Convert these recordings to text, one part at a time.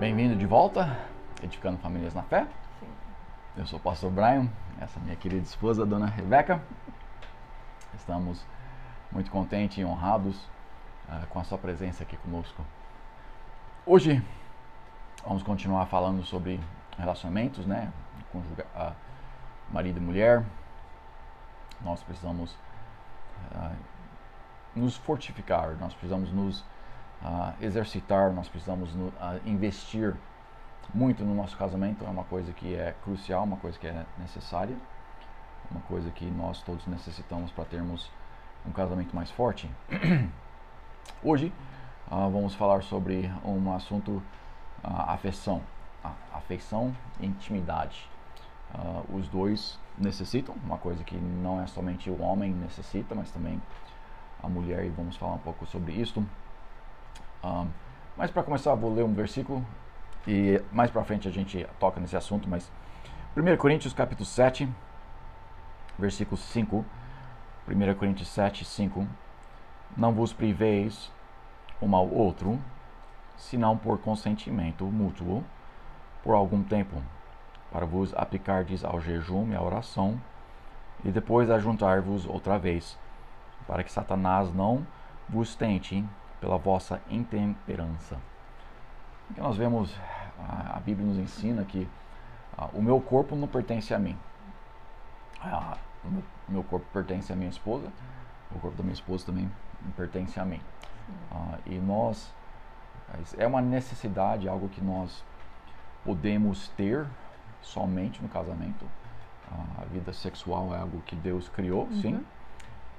Bem-vindo de volta, Edificando Famílias na Fé. Eu sou o pastor Brian, essa é minha querida esposa, dona Rebeca. Estamos muito contentes e honrados uh, com a sua presença aqui conosco. Hoje vamos continuar falando sobre relacionamentos, né? Conjuga uh, marido e mulher. Nós precisamos uh, nos fortificar, nós precisamos nos exercitar, nós precisamos no, investir muito no nosso casamento. É uma coisa que é crucial, uma coisa que é necessária, uma coisa que nós todos necessitamos para termos um casamento mais forte. Hoje uh, vamos falar sobre um assunto afeição, afeição e intimidade. os dois necessitam, uma coisa que não é somente o homem necessita, mas também a mulher, e vamos falar um pouco sobre isso. Um, mas para começar, vou ler um versículo e mais para frente a gente toca nesse assunto, mas 1 Coríntios capítulo 7, versículo 5. 1 Coríntios 7, 5. Não vos priveis um ao outro, senão por consentimento mútuo, por algum tempo, para vos aplicardes ao jejum e à oração, e depois ajuntar-vos outra vez, para que Satanás não vos tente pela vossa intemperança. Porque nós vemos, a, Bíblia nos ensina que a, o meu corpo não pertence a mim. A, o meu, meu, corpo pertence à minha esposa, o corpo da minha esposa também pertence a mim. e nós, é uma necessidade, algo que nós podemos ter somente no casamento. a vida sexual é algo que Deus criou, uhum. sim.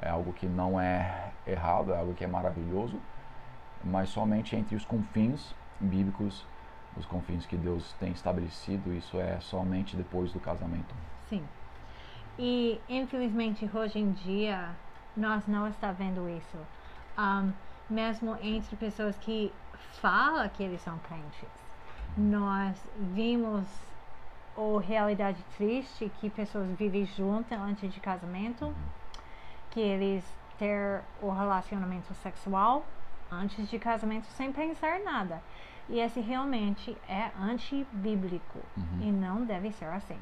É algo que não é errado, é algo que é maravilhoso mas somente entre os confins bíblicos, os confins que Deus tem estabelecido, isso é somente depois do casamento. Sim. E infelizmente hoje em dia nós não está vendo isso. Um, mesmo entre pessoas que falam que eles são crentes, nós vimos a realidade triste que pessoas vivem juntas antes de casamento, que eles ter o relacionamento sexual antes de casamento sem pensar nada. E esse realmente é antibíblico uhum. e não deve ser assim.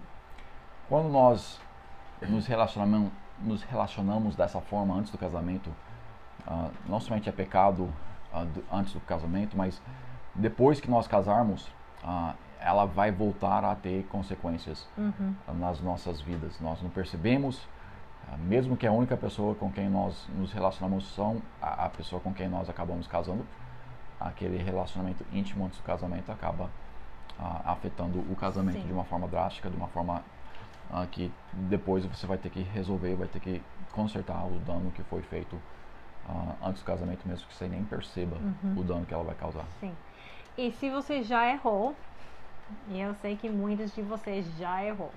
Quando nós nos relacionamos, nos relacionamos dessa forma antes do casamento, uh, não somente é pecado uh, do, antes do casamento, mas depois que nós casarmos, uh, ela vai voltar a ter consequências uhum. nas nossas vidas. Nós não percebemos mesmo que a única pessoa com quem nós nos relacionamos são a, a, pessoa com quem nós acabamos casando, aquele relacionamento íntimo antes do casamento acaba ah, afetando o casamento Sim. de uma forma drástica, de uma forma ah, que depois você vai ter que resolver, vai ter que consertar o dano que foi feito antes do casamento, mesmo que você nem perceba uhum. o dano que ela vai causar. Sim. E se você já errou, e eu sei que muitos de vocês já errou,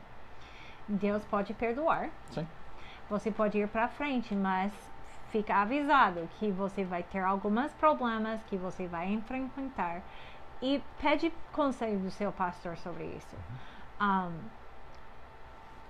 Deus pode perdoar. Sim você pode ir para frente, mas fica avisado que você vai ter alguns problemas que você vai enfrentar e pede conselho do seu pastor sobre isso. Um,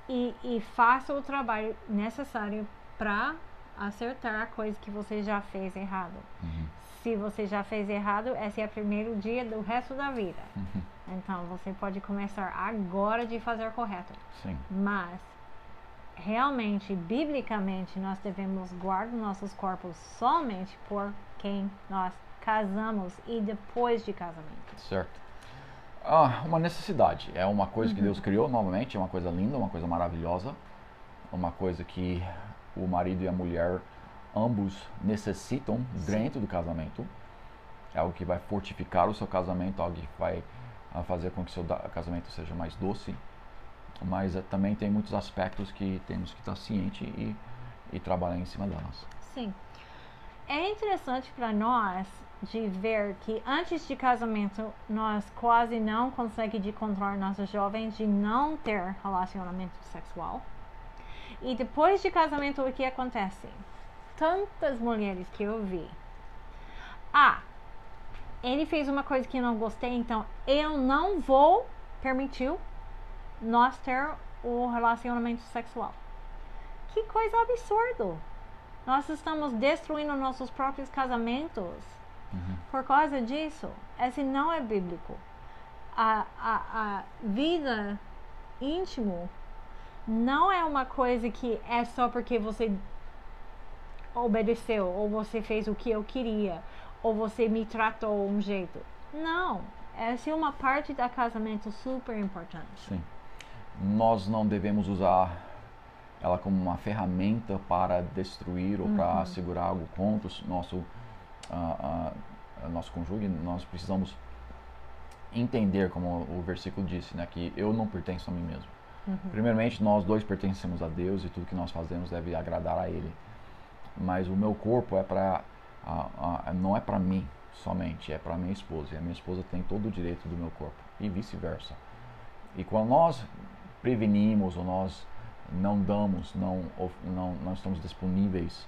e, e faça o trabalho necessário para acertar a coisa que você já fez errado. Uhum. Se você já fez errado, esse é o primeiro dia do resto da vida. Uhum. Então você pode começar agora de fazer correto. Sim. Mas realmente, biblicamente, nós devemos guardar nossos corpos somente por quem nós casamos e depois de casamento. Certo. Ah, uma necessidade. É uma coisa uhum. que Deus criou novamente, é uma coisa linda, uma coisa maravilhosa, uma coisa que o marido e a mulher ambos necessitam Sim. dentro do casamento. É algo que vai fortificar o seu casamento, algo que vai ah, fazer com que o seu casamento seja mais doce, mas é, também tem muitos aspectos que temos que estar ciente e, e trabalhar em cima delas. Sim. É interessante para nós de ver que antes de casamento nós quase não conseguimos controlar nossos jovens de não ter relacionamento sexual. E depois de casamento o que acontece? Tantas mulheres que eu vi. Ah, ele fez uma coisa que eu não gostei, então eu não vou permitir nós ter o relacionamento sexual. Que coisa absurda! Nós estamos destruindo nossos próprios casamentos uhum. por causa disso. Esse não é bíblico. a, a, a vida íntimo não é uma coisa que é só porque você obedeceu ou você fez o que eu queria ou você me tratou um jeito. Não, essa é uma parte do casamento super importante. Sim. Nós não devemos usar ela como uma ferramenta para destruir ou uhum. para segurar algo contra o nosso, uh, uh, nosso cônjuge. Nós precisamos entender, como o versículo disse, né, que eu não pertenço a mim mesmo. Uhum. Primeiramente, nós dois pertencemos a Deus e tudo que nós fazemos deve agradar a Ele. Mas o meu corpo é para, uh, não é para mim somente, é para minha esposa. E a minha esposa tem todo o direito do meu corpo e vice-versa. E quando nós prevenimos ou nós não damos, não, não, não estamos disponíveis,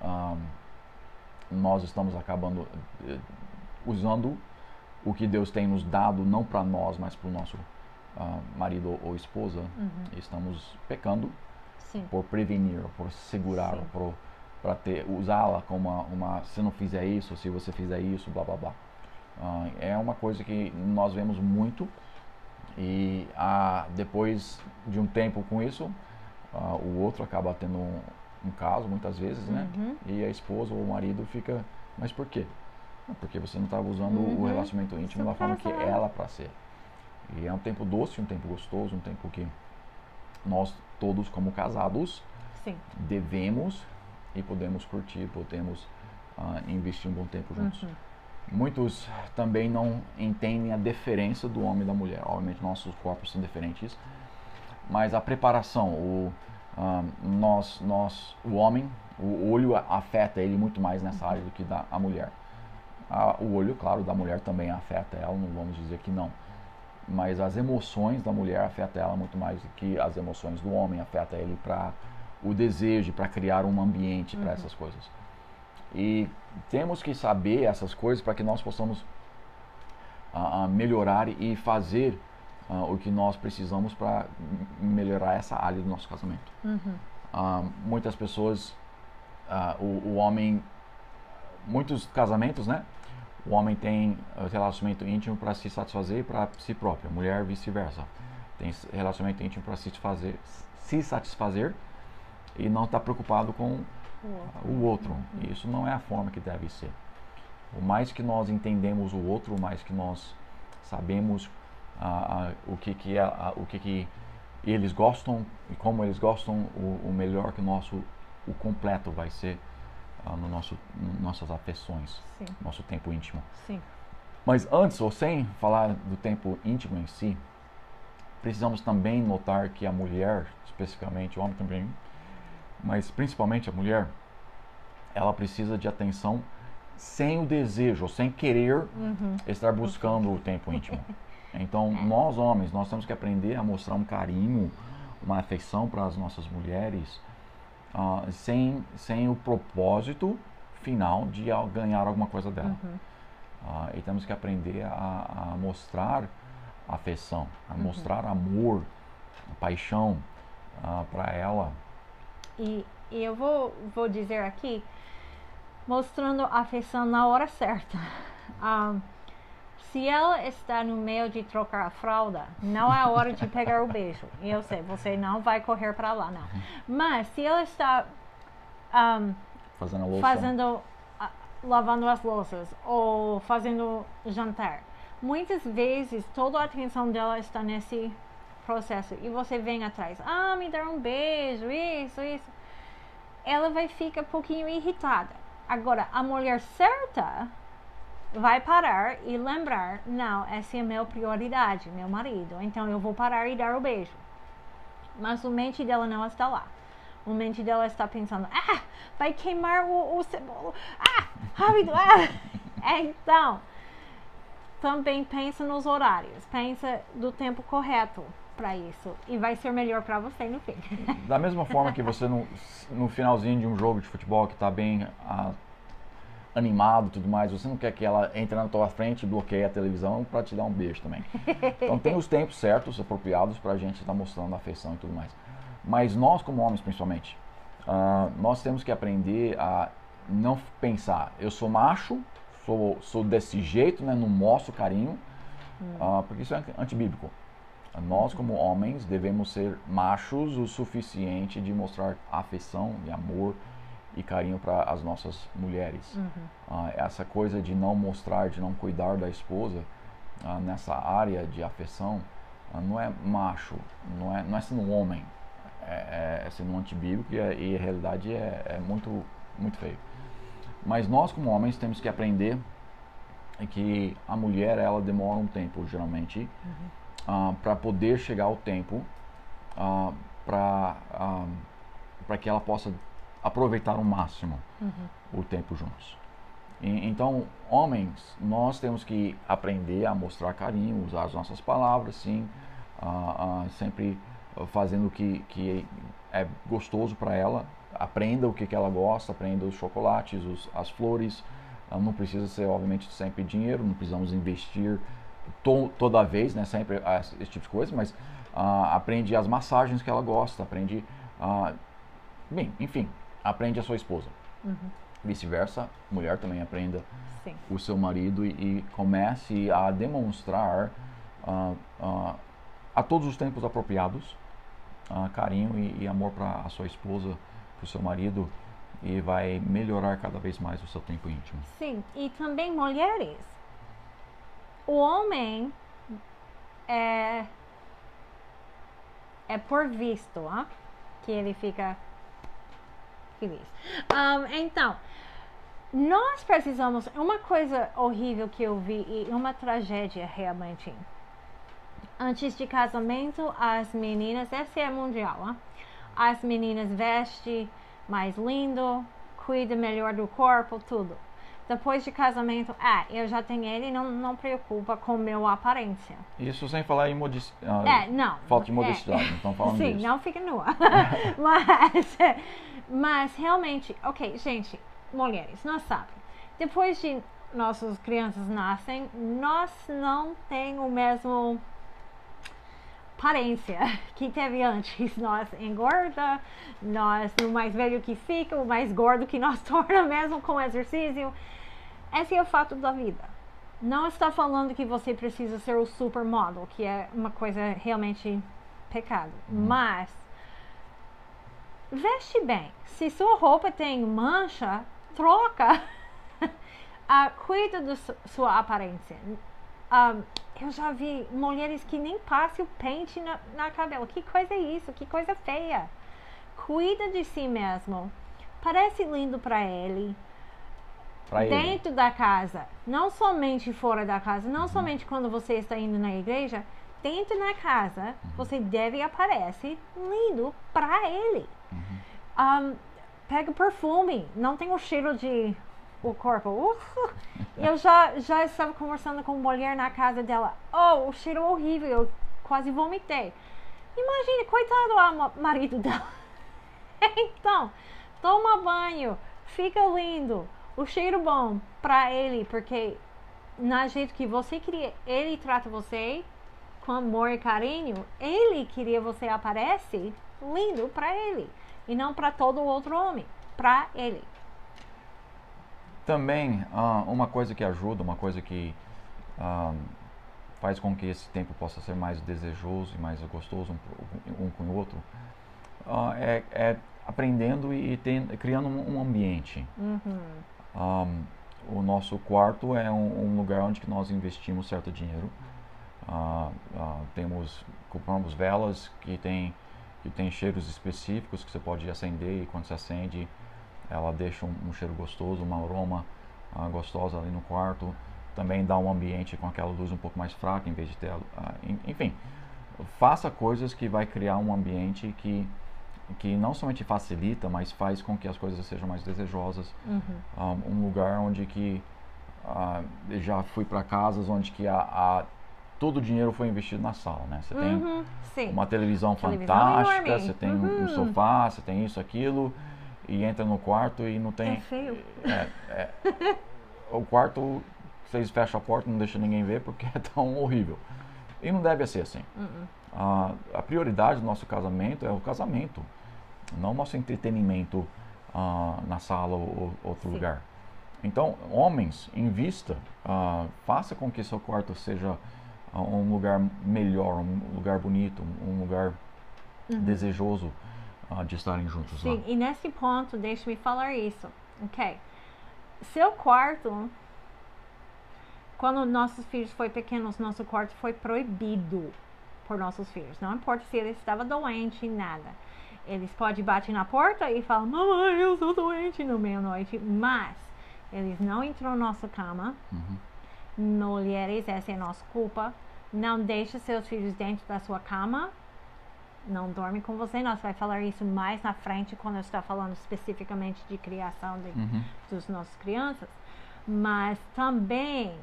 um, nós estamos acabando uh, usando o que Deus tem nos dado, não para nós, mas para o nosso uh, marido ou esposa. Uhum. Estamos pecando Sim. por prevenir, por segurar, Sim. por para usá-la como uma, uma, se não fizer isso, se você fizer isso, blá blá blá. Uh, é uma coisa que nós vemos muito e uh, depois de um tempo com isso, uh, o outro acaba tendo um, um caso muitas vezes, né? Uhum. E a esposa ou o marido fica, mas por quê? Porque você não estava usando uhum. o relacionamento íntimo da forma que ela para ser. E é um tempo doce, um tempo gostoso, um tempo que nós todos como casados Sim. devemos e podemos curtir, podemos uh, investir um bom tempo juntos. Uhum. Muitos também não entendem a diferença do homem e da mulher. Obviamente nossos corpos são diferentes, mas a preparação, o uh, nós, nós, o homem, o olho afeta ele muito mais nessa área do que da a mulher. Uh, o olho, claro, da mulher também afeta ela, não vamos dizer que não. Mas as emoções da mulher afetam ela muito mais do que as emoções do homem afetam ele para o desejo, para criar um ambiente uhum. para essas coisas. E temos que saber essas coisas para que nós possamos uh, uh, melhorar e fazer uh, o que nós precisamos para melhorar essa área do nosso casamento. Uhum. muitas pessoas, o, o, homem, muitos casamentos, né? O homem tem relacionamento íntimo para se satisfazer e para si próprio. A mulher vice-versa. Tem relacionamento íntimo para se satisfazer, se satisfazer e não está preocupado com o outro. E isso não é a forma que deve ser. O mais que nós entendemos o outro, o mais que nós sabemos o que que é, o que que eles gostam e como eles gostam, o, o melhor que o nosso o completo vai ser no nosso no nossas afeições, Sim. nosso tempo íntimo. Sim. Mas antes, ou sem falar do tempo íntimo em si, precisamos também notar que a mulher, especificamente o homem também, mas principalmente a mulher, ela precisa de atenção sem o desejo, sem querer uhum. estar buscando o tempo íntimo. Então, é. nós homens, nós temos que aprender a mostrar um carinho, uma afeição para as nossas mulheres, uh, sem, sem o propósito final de ganhar alguma coisa dela. Uhum. Uh, e temos que aprender a, a mostrar afeição, a uhum. mostrar amor, paixão uh, para ela e, e eu vou, vou dizer aqui, mostrando afeição na hora certa. Um, se ela está no meio de trocar a fralda, não é a hora de pegar o beijo. E eu sei, você não vai correr para lá, não. Mas se ela está um, fazendo, fazendo uh, lavando as louças ou fazendo jantar, muitas vezes toda a atenção dela está nesse processo e você vem atrás, ah, me dá um beijo, isso, isso, ela vai ficar um pouquinho irritada. Agora, a mulher certa vai parar e lembrar, não, essa é a minha prioridade, meu marido, então eu vou parar e dar o beijo. Mas o mente dela não está lá. O mente dela está pensando, ah, vai queimar o, o cebola, ah, rápido, ah. Então, também pensa nos horários, pensa do tempo correto para isso e vai ser melhor para você no fim. Da mesma forma que você no, no finalzinho de um jogo de futebol que está bem ah, animado e tudo mais, você não quer que ela entre na tua frente e bloqueie a televisão para te dar um beijo também. Então tem os tempos certos, apropriados para a gente estar tá mostrando afeição e tudo mais. Mas nós como homens principalmente, ah, nós temos que aprender a não pensar, eu sou macho, sou, sou desse jeito, né, não mostro carinho, uh, porque isso é antibíblico. Nós, como homens, devemos ser machos o suficiente de mostrar afeição e amor e carinho para as nossas mulheres. Uhum. Uh, essa coisa de não mostrar, de não cuidar da esposa uh, nessa área de afeição uh, não é macho, não é, não é sendo um homem, é, é, é sendo um antibíblico e, é, e a realidade é, é, muito, muito feio. Mas nós, como homens, temos que aprender que a mulher ela demora um tempo, geralmente, uhum. Para poder chegar ao tempo para para que ela possa aproveitar ao máximo uhum. o tempo juntos. E, então, homens, nós temos que aprender a mostrar carinho, usar as nossas palavras, sim, uh, uh, sempre fazendo o que, que é gostoso para ela. Aprenda o que, que ela gosta, aprenda os chocolates, os, as flores. Uh, não precisa ser, obviamente, sempre dinheiro, não precisamos investir to, toda vez, né, sempre esse tipo de coisa, mas aprende as massagens que ela gosta, aprende. bem, enfim, aprende a sua esposa. Uhum. Vice-versa, mulher também aprenda Sim. o seu marido e, e comece a demonstrar uh, a todos os tempos apropriados carinho e, e amor para a sua esposa, para o seu marido e vai melhorar cada vez mais o seu tempo íntimo. Sim, e também mulheres. O homem é é por visto, ó, que ele fica feliz. Um, então, nós precisamos. Uma coisa horrível que eu vi e uma tragédia realmente. Antes de casamento, as meninas, essa é mundial, hein? as meninas vestem mais lindo, cuida melhor do corpo, tudo. Depois de casamento, ah, eu já tenho ele, não não preocupa com meu aparência. Isso sem falar em modis... Ah, é, não. Falta de modestidade, é. estamos falando Sim, disso. não fica nua. mas, mas realmente, ok, gente, mulheres, nós sabemos. Depois de nossas crianças nascem, nós não temos o mesmo aparência que teve antes. Nós engorda, nós o mais velho que fica, o mais gordo que nós torna mesmo com exercício. Esse é o fato da vida. Não está falando que você precisa ser o supermodel, que é uma coisa realmente pecado. Uhum. Mas veste bem. Se sua roupa tem mancha, troca. uh, cuida da sua aparência. Eu já vi mulheres que nem passam o pente na, na cabelo. Que coisa é isso? Que coisa feia. Cuida de si mesmo. Parece lindo para ele. Pra dentro ele. da casa, não somente fora da casa, não Uhum. somente quando você está indo na igreja, dentro da casa, Uhum. você deve aparecer lindo para ele. Uhum. Um, pega perfume, não tem o cheiro de o corpo. Uh, eu já, já estava conversando com uma mulher na casa dela. Oh, o cheiro horrível, eu quase vomitei. Imagine, coitado lá, ma- marido dela. então, toma banho, fica lindo, o cheiro bom pra ele, porque na jeito que você queria, ele trata você com amor e carinho, ele queria você aparece lindo pra ele e não pra todo outro homem, pra ele. Também, ah, uma coisa que ajuda, uma coisa que ah, faz com que esse tempo possa ser mais desejoso e mais gostoso um, um com o outro, ah, é, é aprendendo e criando um, ambiente. Uhum. O nosso quarto é um, um lugar onde que nós investimos certo dinheiro. Temos, compramos velas que tem, que tem cheiros específicos que você pode acender e quando você acende ela deixa um, um cheiro gostoso, uma aroma ah, gostosa ali no quarto. Também dá um ambiente com aquela luz um pouco mais fraca em vez de ter, ah, en- enfim, faça coisas que vai criar um ambiente que que não somente facilita, mas faz com que as coisas sejam mais desejosas. Uhum. Ah, um lugar onde que ah, já fui para casas onde que a, a- todo o dinheiro foi investido na sala, né? Você tem Uhum. Sim. uma televisão, Televisão fantástica, enorme. você tem um- um Uhum. sofá, você tem isso, aquilo, e entra no quarto e não tem. É feio. É, é, o quarto, vocês fecham a porta, não deixa ninguém ver porque é tão horrível. E não deve ser assim. Uhum. Ah, a prioridade do nosso casamento é o casamento, não o nosso entretenimento ah, na sala ou ou outro Sim. lugar. Então, homens, invista, ah, faça com que seu quarto seja um lugar melhor, um lugar bonito, um lugar uhum. desejoso uh, de estarem juntos Sim, lá. e nesse ponto, deixe-me falar isso, ok? Seu quarto, quando nossos filhos foram pequenos, nosso quarto foi proibido por nossos filhos. Não importa se ele estava doente, nada. Eles podem bater na porta e falar, mamãe, eu sou doente no meia-noite, mas eles não entram na nossa cama. Uhum. Mulheres, essa é a nossa culpa. Não deixe seus filhos dentro da sua cama. Não dorme com você. Nós vamos falar isso mais na frente quando eu estou falando especificamente de criação de, uhum. dos nossos crianças. Mas também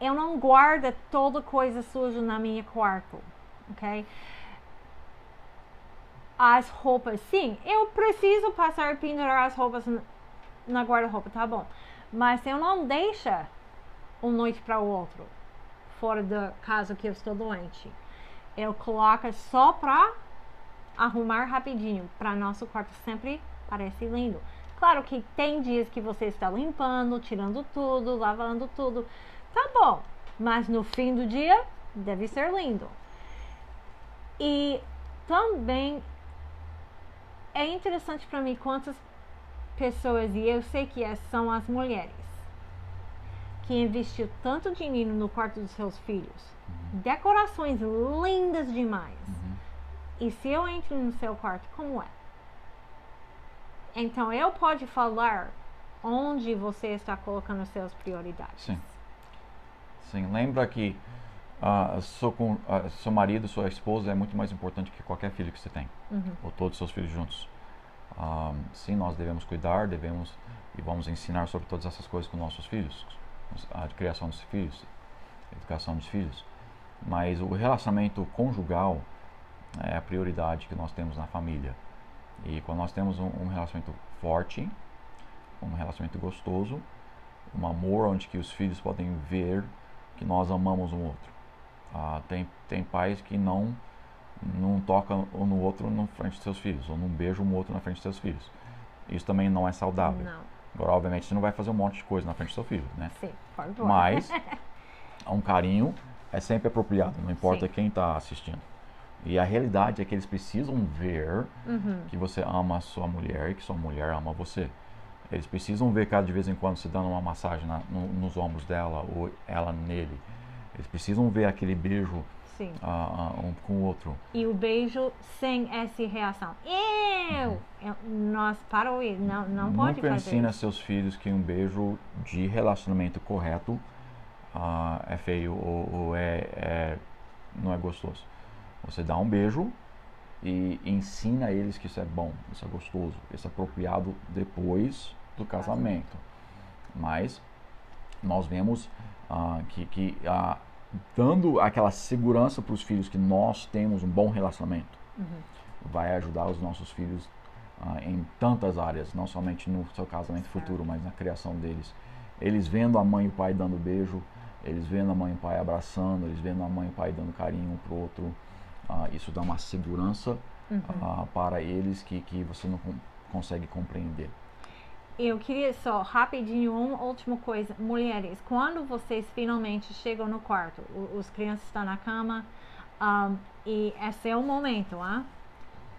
eu não guardo toda coisa suja na minha quarto, ok? As roupas, sim, eu preciso passar e pendurar as roupas na guarda-roupa, tá bom. Mas eu não deixa um noite para o outro fora da casa que eu estou doente. Eu coloco só para arrumar rapidinho, para nosso quarto sempre parece lindo. Claro que tem dias que você está limpando, tirando tudo, lavando tudo. Tá bom, mas no fim do dia deve ser lindo. E também é interessante para mim quantas pessoas, e eu sei que é, são as mulheres, que investiu tanto dinheiro no quarto dos seus filhos, uhum. decorações lindas demais. Uhum. E se eu entro no seu quarto, como é? Então eu pode falar onde você está colocando suas prioridades. Sim. Sim, lembra que uh, seu, uh, seu marido, sua esposa é muito mais importante que qualquer filho que você tem, uhum. ou todos os seus filhos juntos. Uh, sim, nós devemos cuidar, devemos e vamos ensinar sobre todas essas coisas com nossos filhos, a criação dos filhos, a educação dos filhos. Mas o relacionamento conjugal é a prioridade que nós temos na família. E quando nós temos um, um relacionamento forte, um relacionamento gostoso, um amor onde que os filhos podem ver que nós amamos um outro. Ah, tem, tem pais que não não tocam um no outro na frente dos seus filhos, ou não beijam um outro na frente dos seus filhos. Isso também não é saudável. Não. Agora, obviamente, você não vai fazer um monte de coisa na frente do seu filho, né? Sim, por favor. Mas um carinho é sempre apropriado, não importa Sim. quem está assistindo. E a realidade é que eles precisam ver uhum. que você ama a sua mulher e que sua mulher ama você. Eles precisam ver cada de vez em quando se dando uma massagem na, no, nos ombros dela ou ela nele. Eles precisam ver aquele beijo uh, uh, um com o outro. E o beijo sem essa reação. Eu! Uhum. nós, para o não, não Nunca pode fazer ensina isso. seus filhos que um beijo de relacionamento correto uh, é feio ou, ou é, é, não é gostoso. Você dá um beijo e ensina eles que isso é bom, isso é gostoso, isso é apropriado depois do casamento. Mas nós vemos uh, que, que uh, dando aquela segurança para os filhos que nós temos um bom relacionamento, uhum. vai ajudar os nossos filhos uh, em tantas áreas, não somente no seu casamento futuro, mas na criação deles. Eles vendo a mãe e o pai dando beijo, eles vendo a mãe e o pai abraçando, eles vendo a mãe e o pai dando carinho um para o outro. isso dá uma segurança uhum. para eles que, que você não consegue compreender. Eu queria só rapidinho uma última coisa, mulheres, quando vocês finalmente chegam no quarto, os crianças estão na cama um, e esse é o momento, ah?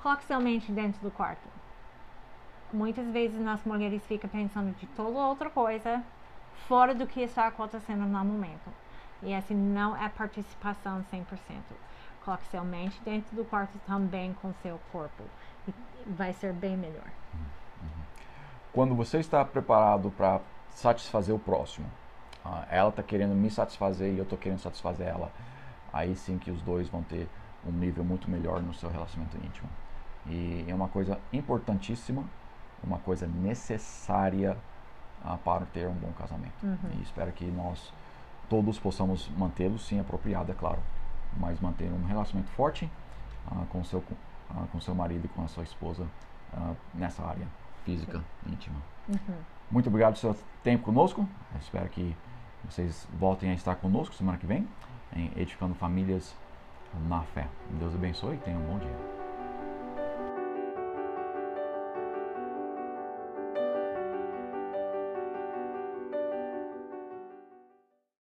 Coloque sua mente dentro do quarto. Muitas vezes nós mulheres ficam pensando de toda outra coisa fora do que está acontecendo no momento. E assim não é participação 100%. Coloque sua mente dentro do quarto também com seu corpo. E vai ser bem melhor. Quando você está preparado para satisfazer o próximo, uh, ela está querendo me satisfazer e eu estou querendo satisfazer ela, aí sim que os dois vão ter um nível muito melhor no seu relacionamento íntimo. E é uma coisa importantíssima, uma coisa necessária uh, para ter um bom casamento. Uhum. E espero que nós todos possamos mantê-lo, sim, apropriado, é claro, mas manter um relacionamento forte uh, com seu uh, com seu marido e com a sua esposa nessa área física íntima. Uhum. Muito obrigado pelo seu tempo conosco. Eu espero que vocês voltem a estar conosco semana que vem em Edificando Famílias na Fé. Deus abençoe e tenham um bom dia.